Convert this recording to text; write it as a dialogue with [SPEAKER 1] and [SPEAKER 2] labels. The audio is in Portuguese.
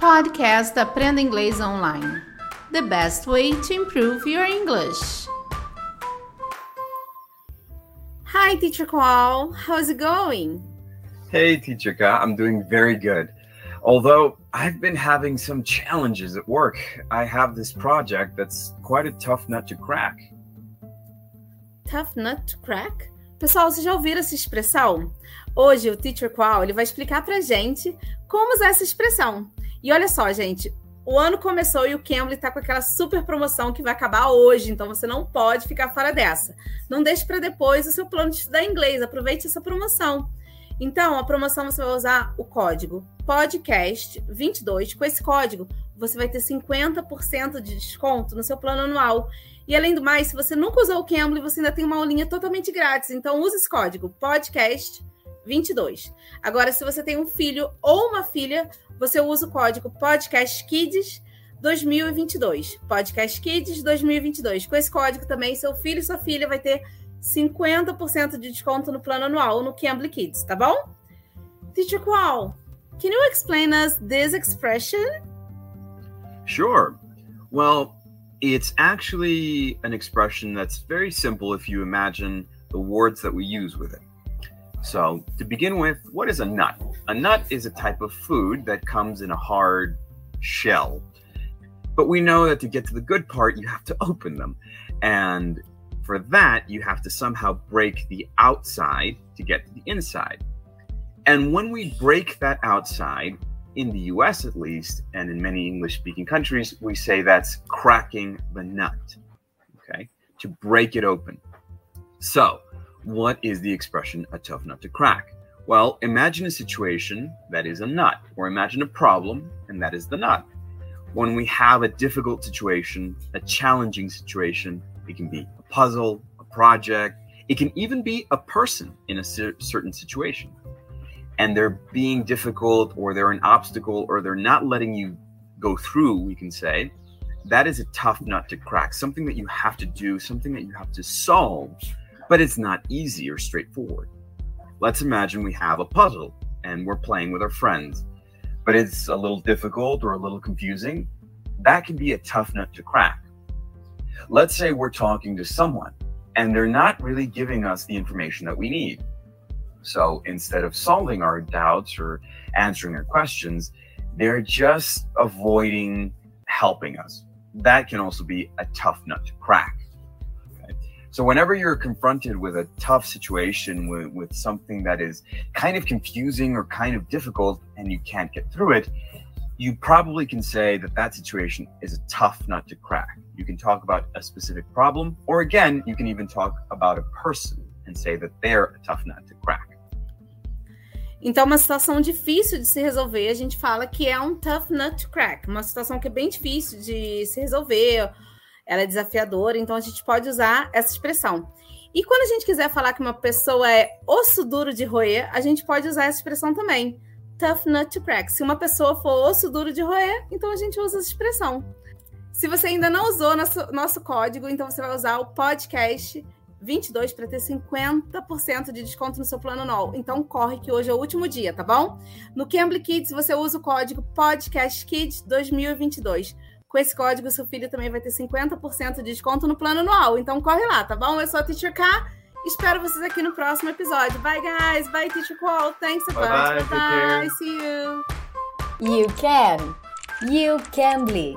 [SPEAKER 1] Podcast Aprenda Inglês Online. The best way to improve your English.
[SPEAKER 2] Hi, Teacher Qual. How's it going?
[SPEAKER 3] Hey, Teacher Ka. I'm doing very good. Although I've been having some challenges at work. I have this project that's quite a tough nut to crack.
[SPEAKER 2] Tough nut to crack? Pessoal, vocês já ouviram essa expressão? Hoje o Teacher Qual ele vai explicar pra gente como usar essa expressão. E olha só, gente, o ano começou e o Cambly está com aquela super promoção que vai acabar hoje, então você não pode ficar fora dessa. Não deixe para depois o seu plano de estudar inglês, aproveite essa promoção. Então, a promoção você vai usar o código podcast22. Com esse código, você vai ter 50% de desconto no seu plano anual. E além do mais, se você nunca usou o Cambly, você ainda tem uma aulinha totalmente grátis. Então, use esse código podcast22. Agora, se você tem um filho ou uma filha, você usa o código Podcast Kids 2022. Podcast Kids 2022. Com esse código também, seu filho e sua filha vai ter 50% de desconto no plano anual no Cambly Kids, tá bom? Teacher Qual, can you explain us this expression?
[SPEAKER 3] Sure. Well, it's actually an expression that's very simple if you imagine the words that we use with it. So, to begin with, what is a nut? A nut is a type of food that comes in a hard shell. But we know that to get to the good part, you have to open them. And for that, you have to somehow break the outside to get to the inside. And when we break that outside, in the US at least, and in many English speaking countries, we say that's cracking the nut, okay, to break it open. So, what is the expression a tough nut to crack? Well, imagine a situation that is a nut, or imagine a problem, and that is the nut. When we have a difficult situation, a challenging situation, it can be a puzzle, a project, it can even be a person in a certain situation. And they're being difficult, or they're an obstacle, or they're not letting you go through, we can say. That is a tough nut to crack, something that you have to do, something that you have to solve, but it's not easy or straightforward. Let's imagine we have a puzzle and we're playing with our friends, but it's a little difficult or a little confusing. That can be a tough nut to crack. Let's say we're talking to someone and they're not really giving us the information that we need. So instead of solving our doubts or answering our questions, they're just avoiding helping us. That can also be a tough nut to crack. So whenever you're confronted with a tough situation, with, with something that is kind of confusing or kind of difficult, and you can't get through it, you probably can say that that situation is a tough nut to crack. You can talk about a specific problem, or again, you can even talk about a person and say that they're a tough nut to crack.
[SPEAKER 2] Então, uma situação difícil de se resolver, a gente fala que é um tough nut to crack, uma situação que é bem difícil de se resolver, ela é desafiadora, então a gente pode usar essa expressão. E quando a gente quiser falar que uma pessoa é osso duro de roer, a gente pode usar essa expressão também. Tough nut to crack. Se uma pessoa for osso duro de roer, então a gente usa essa expressão. Se você ainda não usou nosso, nosso código, então você vai usar o podcast 22 para ter 50% de desconto no seu plano anual. Então corre que hoje é o último dia, tá bom? No Cambly Kids você usa o código podcastkids 2022. Com esse código seu filho também vai ter 50% de desconto no plano anual. Então corre lá, tá bom? Eu sou a Teacher K. Espero vocês aqui no próximo episódio. Bye guys, bye Teacher Qual. Thanks a
[SPEAKER 3] bunch. Bye bye.
[SPEAKER 2] bye. See you.
[SPEAKER 4] You can. You can be.